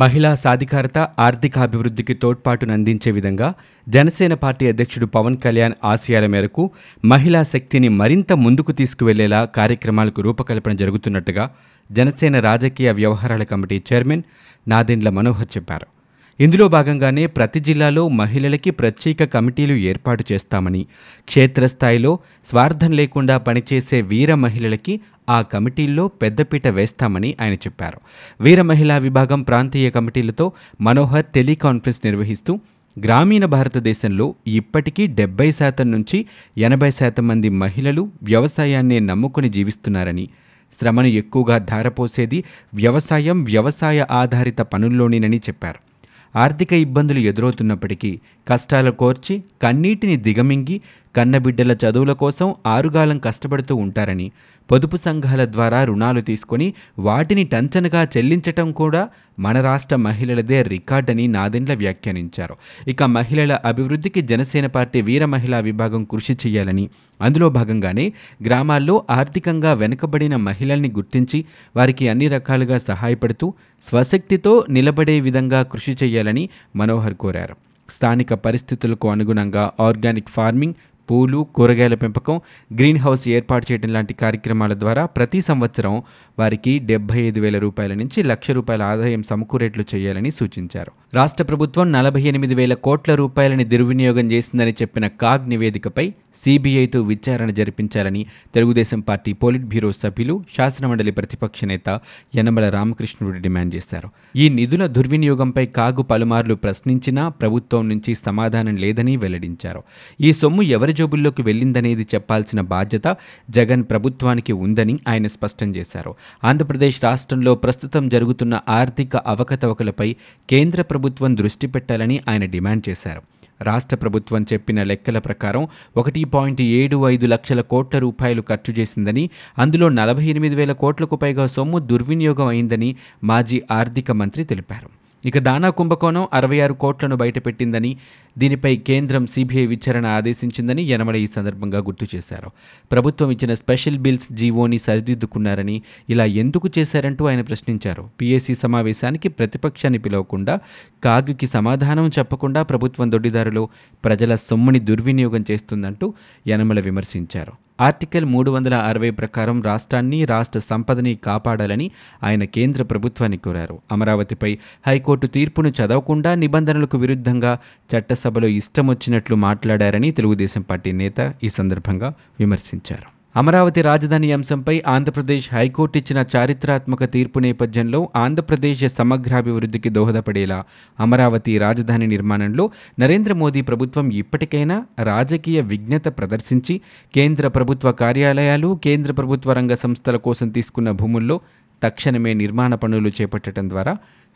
మహిళా సాధికారత ఆర్థిక అభివృద్ధికి విధంగా జనసేన పార్టీ అధ్యక్షుడు పవన్ కళ్యాణ్ ఆశయాల మేరకు మహిళా శక్తిని మరింత ముందుకు తీసుకువెళ్ళేలా కార్యక్రమాలకు రూపకల్పన జరుగుతున్నట్టుగా జనసేన రాజకీయ వ్యవహారాల కమిటీ చైర్మన్ నాదెండ్ల మనోహర్ చెప్పారు. ఇందులో భాగంగానే ప్రతి జిల్లాలో మహిళలకి ప్రత్యేక కమిటీలు ఏర్పాటు చేస్తామని క్షేత్రస్థాయిలో స్వార్థం లేకుండా పనిచేసే వీర మహిళలకి ఆ కమిటీల్లో పెద్దపీట వేస్తామని ఆయన చెప్పారు. వీర మహిళా విభాగం ప్రాంతీయ కమిటీలతో మనోహర్ టెలికాన్ఫరెన్స్ నిర్వహిస్తూ గ్రామీణ భారతదేశంలో ఇప్పటికీ డెబ్బై శాతం నుంచి ఎనభై శాతం మంది మహిళలు వ్యవసాయాన్నే నమ్ముకుని జీవిస్తున్నారని శ్రమను ఎక్కువగా ధారపోసేది వ్యవసాయం వ్యవసాయ ఆధారిత పనుల్లోనేనని చెప్పారు. ఆర్థిక ఇబ్బందులు ఎదురవుతున్నప్పటికీ కష్టాలు కోర్చి కన్నీటిని దిగమింగి కన్నబిడ్డల చదువుల కోసం ఆరుగాలం కష్టపడుతూ ఉంటారని పొదుపు సంఘాల ద్వారా రుణాలు తీసుకొని వాటిని టంచనగా చెల్లించటం కూడా మన రాష్ట్ర మహిళలదే రికార్డని నాదెండ్ల వ్యాఖ్యానించారు. ఇక మహిళల అభివృద్ధికి జనసేన పార్టీ వీర మహిళా విభాగం కృషి చేయాలని అందులో భాగంగానే గ్రామాల్లో ఆర్థికంగా వెనుకబడిన మహిళల్ని గుర్తించి వారికి అన్ని రకాలుగా సహాయపడుతూ స్వశక్తితో నిలబడే విధంగా కృషి చేయాలని మనోహర్ కోరారు. స్థానిక పరిస్థితులకు అనుగుణంగా ఆర్గానిక్ ఫార్మింగ్ పూలు కూరగాయల పెంపకం గ్రీన్ హౌస్ ఏర్పాటు చేయడం లాంటి కార్యక్రమాల ద్వారా ప్రతి సంవత్సరం వారికి డెబ్బై ఐదు వేల రూపాయల నుంచి లక్ష రూపాయల ఆదాయం సమకూరేట్లు చేయాలని సూచించారు. రాష్ట్ర ప్రభుత్వం నలభై ఎనిమిది వేల కోట్ల రూపాయలని దుర్వినియోగం చేసిందని చెప్పిన కాగ్ నివేదికపై సిబిఐతో విచారణ జరిపించాలని తెలుగుదేశం పార్టీ పోలిట్ బ్యూరో సభ్యులు శాసనమండలి ప్రతిపక్ష నేత యనమల రామకృష్ణుడు డిమాండ్ చేశారు. ఈ నిధుల దుర్వినియోగంపై కాగు పలుమార్లు ప్రశ్నించినా ప్రభుత్వం నుంచి సమాధానం లేదని వెల్లడించారు. ఈ సొమ్ము ఎవరి జోబుల్లోకి వెళ్ళిందనేది చెప్పాల్సిన బాధ్యత జగన్ ప్రభుత్వానికి ఉందని ఆయన స్పష్టం చేశారు. ఆంధ్రప్రదేశ్ రాష్ట్రంలో ప్రస్తుతం జరుగుతున్న ఆర్థిక అవకతవకలపై కేంద్ర ప్రభుత్వం ప్రభుత్వం దృష్టి పెట్టాలని ఆయన డిమాండ్ చేశారు. రాష్ట్ర ప్రభుత్వం చెప్పిన లెక్కల ప్రకారం ఒకటి పాయింట్ ఏడు ఐదు లక్షల కోట్ల రూపాయలు ఖర్చు చేసిందని అందులో నలభై ఎనిమిది వేల కోట్లకు పైగా సొమ్ము దుర్వినియోగం అయిందని మాజీ ఆర్థిక మంత్రి తెలిపారు. ఇక దానా కుంభకోణం అరవై ఆరు కోట్లను బయటపెట్టిందని దీనిపై కేంద్రం సిబిఐ విచారణ ఆదేశించిందని యనమల ఈ సందర్భంగా గుర్తు చేశారు. ప్రభుత్వం ఇచ్చిన స్పెషల్ బిల్స్ జీవోని సరిదిద్దుకున్నారని ఇలా ఎందుకు చేశారంటూ ఆయన ప్రశ్నించారు. పీఏసీ సమావేశానికి ప్రతిపక్షాన్ని పిలవకుండా కాగికి సమాధానం చెప్పకుండా ప్రభుత్వం దొడ్డిదారులో ప్రజల సొమ్ముని దుర్వినియోగం చేస్తుందంటూ యనమల విమర్శించారు. ఆర్టికల్ మూడు వందల అరవై ప్రకారం రాష్ట్రాన్ని రాష్ట్ర సంపదని కాపాడాలని ఆయన కేంద్ర ప్రభుత్వాన్ని కోరారు. అమరావతిపై హైకోర్టు తీర్పును చదవకుండా నిబంధనలకు విరుద్ధంగా చట్టసభలో ఇష్టమొచ్చినట్లు మాట్లాడారని తెలుగుదేశం పార్టీ నేత ఈ సందర్భంగా విమర్శించారు. అమరావతి రాజధాని అంశంపై ఆంధ్రప్రదేశ్ హైకోర్టు ఇచ్చిన చారిత్రాత్మక తీర్పు నేపథ్యంలో ఆంధ్రప్రదేశ్ సమగ్రాభివృద్ధికి దోహదపడేలా అమరావతి రాజధాని నిర్మాణంలో నరేంద్ర మోదీ ప్రభుత్వం ఇప్పటికైనా రాజకీయ విజ్ఞత ప్రదర్శించి కేంద్ర ప్రభుత్వ కార్యాలయాలు కేంద్ర ప్రభుత్వ రంగ సంస్థల కోసం తీసుకున్న భూముల్లో తక్షణమే నిర్మాణ పనులు చేపట్టడం ద్వారా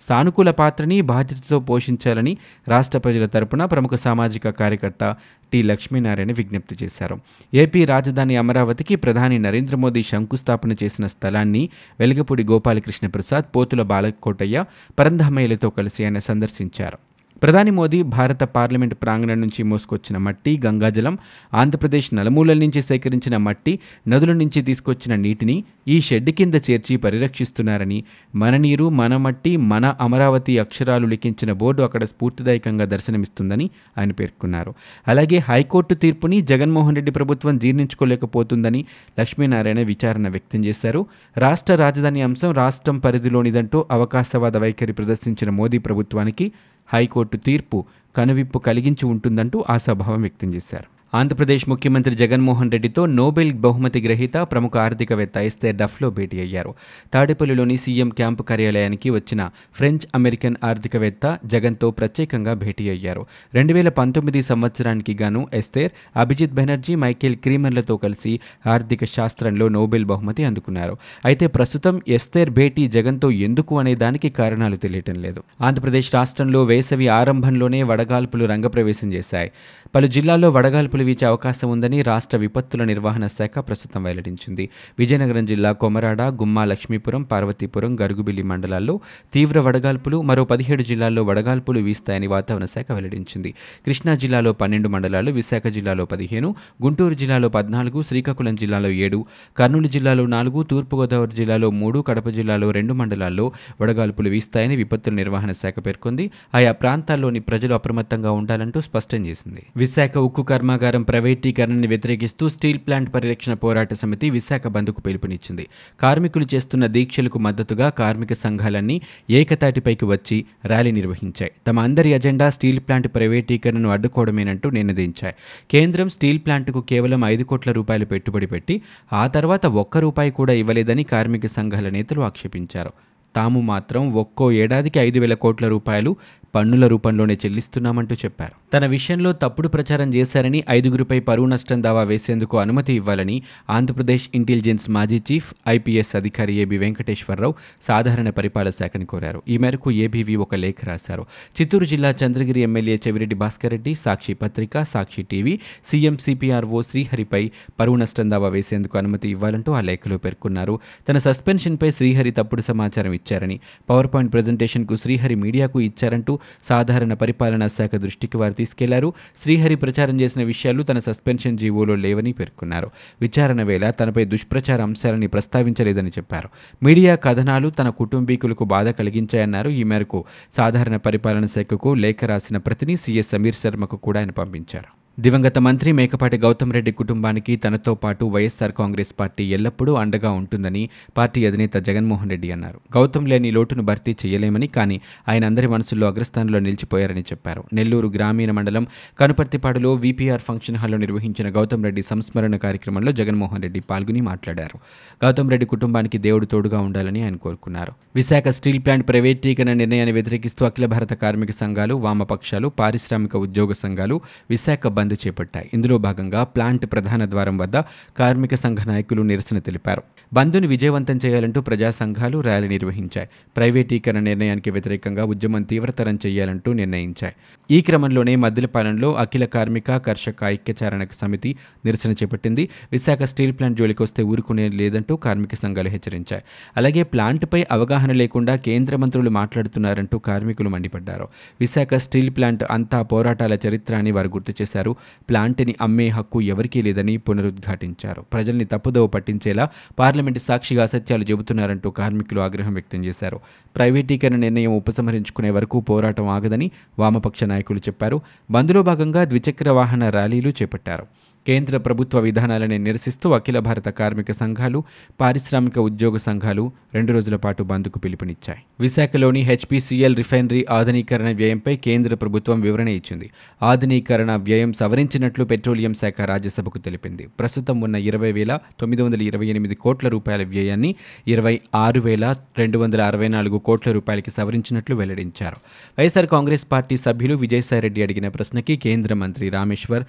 సానుకూల పాత్రని బాధ్యతతో పోషించాలని రాష్ట్ర ప్రజల తరపున ప్రముఖ సామాజిక కార్యకర్త టి లక్ష్మీనారాయణ విజ్ఞప్తి చేశారు. ఏపీ రాజధాని అమరావతికి ప్రధాని నరేంద్ర మోదీ శంకుస్థాపన చేసిన స్థలాన్ని వెలగపూడి గోపాలకృష్ణ ప్రసాద్ పోతుల బాలకోటయ్య పరంధామయ్యలతో కలిసి ఆయన సందర్శించారు. ప్రధాని మోదీ భారత పార్లమెంట్ ప్రాంగణం నుంచి మోసుకొచ్చిన మట్టి గంగాజలం ఆంధ్రప్రదేశ్ నలుమూలల నుంచి సేకరించిన మట్టి నదుల నుంచి తీసుకొచ్చిన నీటిని ఈ షెడ్ కింద చేర్చి పరిరక్షిస్తున్నారని మన నీరు మన మట్టి మన అమరావతి అక్షరాలు లిఖించిన బోర్డు అక్కడ స్ఫూర్తిదాయకంగా దర్శనమిస్తుందని ఆయన పేర్కొన్నారు. అలాగే హైకోర్టు తీర్పుని జగన్మోహన్ రెడ్డి ప్రభుత్వం జీర్ణించుకోలేకపోతుందని లక్ష్మీనారాయణ విచారణ వ్యక్తం చేశారు. రాష్ట్ర రాజధాని అంశం రాష్ట్రం పరిధిలోనిదంటూ అవకాశవాద వైఖరి ప్రదర్శించిన మోదీ ప్రభుత్వానికి హైకోర్టు తీర్పు కనువిప్పు కలిగించి ఉంటుందంటూ ఆశాభావం వ్యక్తం చేశారు. ఆంధ్రప్రదేశ్ ముఖ్యమంత్రి జగన్మోహన్ రెడ్డితో నోబెల్ బహుమతి గ్రహీత ప్రముఖ ఆర్థికవేత్త ఎస్తే డఫ్లో భేటీ అయ్యారు. తాడేపల్లిలోని సీఎం క్యాంపు కార్యాలయానికి వచ్చిన ఫ్రెంచ్ అమెరికన్ ఆర్థికవేత్త జగన్తో ప్రత్యేకంగా భేటీ అయ్యారు. రెండు వేల పంతొమ్మిది సంవత్సరానికి గాను ఎస్తేర్ అభిజిత్ బెనర్జీ మైకేల్ క్రీమర్లతో కలిసి ఆర్థిక శాస్త్రంలో నోబెల్ బహుమతి అందుకున్నారు. అయితే ప్రస్తుతం ఎస్తేర్ భేటీ జగన్తో ఎందుకు అనే దానికి కారణాలు తెలియటం లేదు. ఆంధ్రప్రదేశ్ రాష్ట్రంలో వేసవి ఆరంభంలోనే వడగాల్పులు రంగప్రవేశం చేశాయి. పలు జిల్లాల్లో వడగాల్పులు వీచే అవకాశం ఉందని రాష్ట్ర విపత్తుల నిర్వహణ శాఖ ప్రస్తుతం వెల్లడించింది. విజయనగరం జిల్లా కొమరాడ గుమ్మా లక్ష్మీపురం పార్వతీపురం గరుగుబిల్లి మండలాల్లో తీవ్ర వడగాల్పులు మరో పదిహేడు జిల్లాల్లో వడగాల్పులు వీస్తాయని వాతావరణ శాఖ వెల్లడించింది. కృష్ణా జిల్లాలో పన్నెండు మండలాలు విశాఖ జిల్లాలో పదిహేను గుంటూరు జిల్లాలో పద్నాలుగు శ్రీకాకుళం జిల్లాలో ఏడు కర్నూలు జిల్లాలో నాలుగు తూర్పుగోదావరి జిల్లాలో మూడు కడప జిల్లాలో రెండు మండలాల్లో వడగాల్పులు వీస్తాయని విపత్తుల నిర్వహణ శాఖ పేర్కొంది. ఆయా ప్రాంతాల్లోని ప్రజలు అప్రమత్తంగా ఉండాలంటూ స్పష్టం చేసింది. విశాఖ ఉక్కు కర్మాగారం ప్రైవేటీకరణని వ్యతిరేకిస్తూ స్టీల్ ప్లాంట్ పరిరక్షణ పోరాట సమితి విశాఖ బంద్కు పిలుపునిచ్చింది. కార్మికులు చేస్తున్న దీక్షలకు మద్దతుగా కార్మిక సంఘాలన్నీ ఏకతాటిపైకి వచ్చి ర్యాలీ నిర్వహించాయి. తమ అందరి అజెండా స్టీల్ ప్లాంట్ ప్రైవేటీకరణను అడ్డుకోవడమేనంటూ నినదించాయి. కేంద్రం స్టీల్ ప్లాంట్కు కేవలం ఐదు కోట్ల రూపాయలు పెట్టుబడి పెట్టి ఆ తర్వాత ఒక్క రూపాయి కూడా ఇవ్వలేదని కార్మిక సంఘాల నేతలు ఆక్షేపించారు. తాము మాత్రం ఒక్కో ఏడాదికి ఐదు వేల కోట్ల రూపాయలు పన్నుల రూపంలోనే చెల్లిస్తున్నామంటూ చెప్పారు. తన విషయంలో తప్పుడు ప్రచారం చేశారని ఐదుగురిపై పరువు నష్టం దావా వేసేందుకు అనుమతి ఇవ్వాలని ఆంధ్రప్రదేశ్ ఇంటెలిజెన్స్ మాజీ చీఫ్ ఐపీఎస్ అధికారి ఏబి వెంకటేశ్వరరావు సాధారణ పరిపాలన శాఖని కోరారు. ఈ మేరకు ఏబీవీ ఒక లేఖ రాశారు. చిత్తూరు జిల్లా చంద్రగిరి ఎమ్మెల్యే చెవిరెడ్డి భాస్కర్ రెడ్డి సాక్షి పత్రిక సాక్షి టీవీ సీఎం సిపిఆర్ఓ శ్రీహరిపై పరువు నష్టం దావా వేసేందుకు అనుమతి ఇవ్వాలంటూ ఆ లేఖలో పేర్కొన్నారు. తన సస్పెన్షన్పై శ్రీహరి తప్పుడు సమాచారం ఇచ్చారని పవర్ పాయింట్ ప్రజెంటేషన్కు శ్రీహరి మీడియాకు ఇచ్చారంటూ సాధారణ పరిపాలనా శాఖ దృష్టికి వారు తీసుకెళ్ళారు. శ్రీహరి ప్రచారం చేసిన విషయాలు తన సస్పెన్షన్ జీవోలో లేవని పేర్కొన్నారు. విచారణ వేళ తనపై దుష్ప్రచార అంశాలని ప్రస్తావించలేదని చెప్పారు. మీడియా కథనాలు తన కుటుంబీకులకు బాధ కలిగించాయన్నారు. ఈ మేరకు సాధారణ పరిపాలన శాఖకు లేఖ రాసిన ప్రతిని సీఎస్ సమీర్ శర్మకు కూడా ఆయన పంపించారు. దివంగత మంత్రి మేకపాటి గౌతమ్ రెడ్డి కుటుంబానికి తనతో పాటు వైఎస్సార్ కాంగ్రెస్ పార్టీ ఎల్లప్పుడూ అండగా ఉంటుందని పార్టీ అధినేత జగన్మోహన్ రెడ్డి అన్నారు. గౌతమ్ లేని లోటును భర్తీ చేయలేమని కానీ ఆయన అందరి మనసుల్లో అగ్రస్థానంలో నిలిచిపోయారని చెప్పారు. నెల్లూరు గ్రామీణ మండలం కనుపర్తిపాడులో వీపీఆర్ ఫంక్షన్ హాల్లో నిర్వహించిన గౌతమ్ రెడ్డి సంస్మరణ కార్యక్రమంలో జగన్మోహన్ రెడ్డి పాల్గొని మాట్లాడారు. గౌతమ్ రెడ్డి కుటుంబానికి దేవుడు తోడుగా ఉండాలని ఆయన కోరుకున్నారు. విశాఖ స్టీల్ ప్లాంట్ ప్రైవేటీకరణ నిర్ణయాన్ని వ్యతిరేకిస్తూ అఖిల భారత కార్మిక సంఘాలు వామపక్షాలు పారిశ్రామిక ఉద్యోగ సంఘాలు విశాఖ బంద్ చేపట్టాయి. ఇందులో భాగంగా ప్లాంట్ ప్రధాన ద్వారం వద్ద కార్మిక సంఘ నాయకులు నిరసన తెలిపారు. బంద్ను విజయవంతం చేయాలంటూ ప్రజా సంఘాలు ర్యాలీ నిర్వహించాయి. ప్రైవేటీకరణ నిర్ణయానికి వ్యతిరేకంగా ఉద్యమం తీవ్రతరం చేయాలంటూ నిర్ణయించాయి. ఈ క్రమంలోనే మద్దిలపాలెంలో అఖిల కార్మిక కర్షక ఐక్యచారణ సమితి నిరసన చేపట్టింది. విశాఖ స్టీల్ ప్లాంట్ జోలికి వస్తే ఊరుకునే లేదంటూ కార్మిక సంఘాలు హెచ్చరించాయి. అలాగే ప్లాంట్పై అవగాహన లేకుండా కేంద్ర మంత్రులు మాట్లాడుతున్నారంటూ కార్మికులు మండిపడ్డారు. విశాఖ స్టీల్ ప్లాంట్ అంతా పోరాటాల చరిత్ర అని వారు గుర్తు చేశారు. ప్లాంట్ని అమ్మే హక్కు ఎవరికీ లేదని పునరుద్ఘాటించారు. ప్రజల్ని తప్పుదోవ పట్టించేలా పార్లమెంట్ సాక్షిగా అసత్యాలు చెబుతున్నారంటూ కార్మికులు ఆగ్రహం వ్యక్తం చేశారు. ప్రైవేటీకరణ నిర్ణయం ఉపసంహరించుకునే వరకు పోరాటం ఆగదని వామపక్ష నాయకులు చెప్పారు. బంద్లో భాగంగా ద్విచక్ర వాహన ర్యాలీలు చేపట్టారు. కేంద్ర ప్రభుత్వ విధానాలని నిరసిస్తూ అఖిల భారత కార్మిక సంఘాలు పారిశ్రామిక ఉద్యోగ సంఘాలు రెండు రోజుల పాటు బంద్కు పిలుపునిచ్చాయి. విశాఖలోని హెచ్పీసీఎల్ రిఫైనరీ ఆధునీకరణ వ్యయంపై కేంద్ర ప్రభుత్వం వివరణ ఇచ్చింది. ఆధునీకరణ వ్యయం సవరించినట్లు పెట్రోలియం శాఖ రాజ్యసభకు తెలిపింది. ప్రస్తుతం ఉన్న ఇరవై వేల తొమ్మిది వందల ఇరవై ఎనిమిది కోట్ల రూపాయల వ్యయాన్ని ఇరవై ఆరు వేల రెండు వందల అరవై నాలుగు కోట్ల రూపాయలకి సవరించినట్లు వెల్లడించారు. వైఎస్ఆర్ కాంగ్రెస్ పార్టీ సభ్యులు విజయసాయిరెడ్డి అడిగిన ప్రశ్నకి కేంద్ర మంత్రి రామేశ్వర్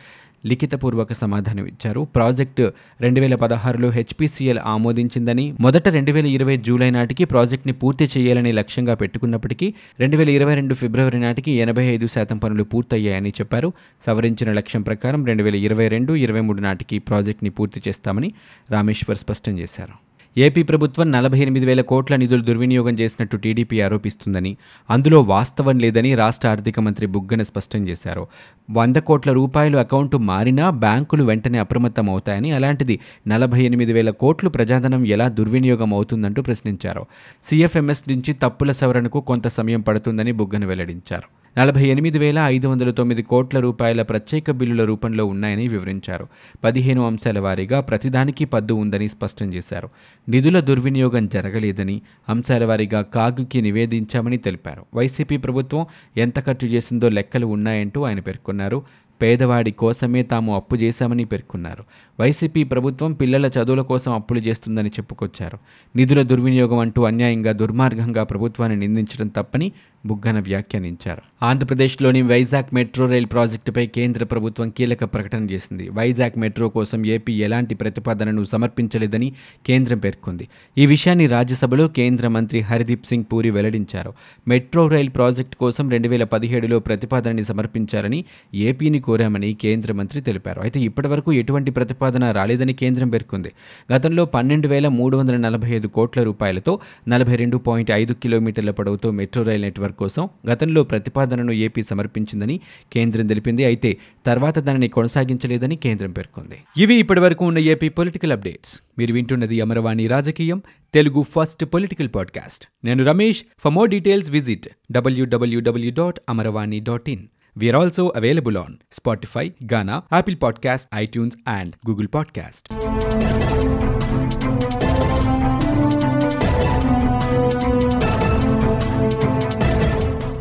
లిఖితపూర్వక సమాధానం ఇచ్చారు ప్రాజెక్టు రెండు వేల పదహారులో హెచ్పిసిఎల్ ఆమోదించిందని మొదట రెండు వేల ఇరవై జూలై నాటికి ప్రాజెక్టుని పూర్తి చేయాలని లక్ష్యంగా పెట్టుకున్నప్పటికీ రెండు వేల ఇరవై రెండు ఫిబ్రవరి నాటికి ఎనభై ఐదు శాతం పనులు పూర్తయ్యాయని చెప్పారు. సవరించిన లక్ష్యం ప్రకారం రెండు వేల ఇరవై రెండు ఇరవై మూడు నాటికి ప్రాజెక్టుని పూర్తి చేస్తామని రామేశ్వర్ స్పష్టం చేశారు. ఏపీ ప్రభుత్వం నలభై ఎనిమిది వేల కోట్ల నిధులు దుర్వినియోగం చేసినట్టు టీడీపీ ఆరోపిస్తుందని అందులో వాస్తవం లేదని రాష్ట్ర ఆర్థిక మంత్రి బుగ్గన స్పష్టం చేశారు. వంద కోట్ల రూపాయలు అకౌంటు మారినా బ్యాంకులు వెంటనే అప్రమత్తం అవుతాయని అలాంటిది నలభై ఎనిమిది వేల కోట్లు ప్రజాధనం ఎలా దుర్వినియోగం అవుతుందంటూ ప్రశ్నించారు. సీఎఫ్ఎంఎస్ నుంచి తప్పుల సవరణకు కొంత సమయం పడుతుందని బుగ్గన వెల్లడించారు. నలభై ఎనిమిది వేల ఐదు వందల తొమ్మిది కోట్ల రూపాయల ప్రత్యేక బిల్లుల రూపంలో ఉన్నాయని వివరించారు. పదిహేను అంశాల వారీగా ప్రతిదానికి పద్దు ఉందని స్పష్టం చేశారు. నిధుల దుర్వినియోగం జరగలేదని అంశాల వారీగా కాగ్కి నివేదించామని తెలిపారు. వైసీపీ ప్రభుత్వం ఎంత ఖర్చు చేసిందో లెక్కలు ఉన్నాయంటూ ఆయన పేర్కొన్నారు. పేదవాడి కోసమే తాము అప్పు చేశామని పేర్కొన్నారు. వైసీపీ ప్రభుత్వం పిల్లల చదువుల కోసం అప్పులు చేస్తుందని చెప్పుకొచ్చారు. నిధుల దుర్వినియోగం అంటూ అన్యాయంగా దుర్మార్గంగా ప్రభుత్వాన్ని నిందించడం తప్పని బుగ్గన వ్యాఖ్యానించారు. ఆంధ్రప్రదేశ్లోని వైజాగ్ మెట్రో రైల్ ప్రాజెక్టుపై కేంద్ర ప్రభుత్వం కీలక ప్రకటన చేసింది. వైజాగ్ మెట్రో కోసం ఏపీ ఎలాంటి ప్రతిపాదనను సమర్పించలేదని కేంద్రం పేర్కొంది. ఈ విషయాన్ని రాజ్యసభలో కేంద్ర మంత్రి హరిదీప్ సింగ్ పూరి వెల్లడించారు. మెట్రో రైల్ ప్రాజెక్టు కోసం రెండు వేల పదిహేడులో ప్రతిపాదనని సమర్పించారని ఏపీని కోరామని కేంద్ర మంత్రి తెలిపారు. అయితే ఇప్పటివరకు ఎటువంటి ప్రతిపాదన రాలేదని కేంద్రం పేర్కొంది. గతంలో పన్నెండు వేల మూడు వందల నలభై ఐదు కోట్ల రూపాయలతో నలభై రెండు పాయింట్ ఐదు కిలోమీటర్ల పొడవుతో మెట్రో రైల్ నెట్వర్క్ కోసం గతంలో ప్రతిపాదనను ఏపీ సమర్పించిందని కేంద్రం తెలిపింది. అయితే తర్వాత దానిని కొనసాగించలేదని కేంద్రం పేర్కొంది. ఇవి ఇప్పటివరకు ఉన్న ఏపీ పొలిటికల్ అప్డేట్స్. మీరు వింటున్నది అమరవాణి రాజకీయం తెలుగు ఫస్ట్ పొలిటికల్ పాడ్కాస్ట్. నేను Ramesh. For more details visit WWW dot Amaravani dot in. We are also available on Spotify, Ghana, Apple Podcast, iTunes, and Google Podcast.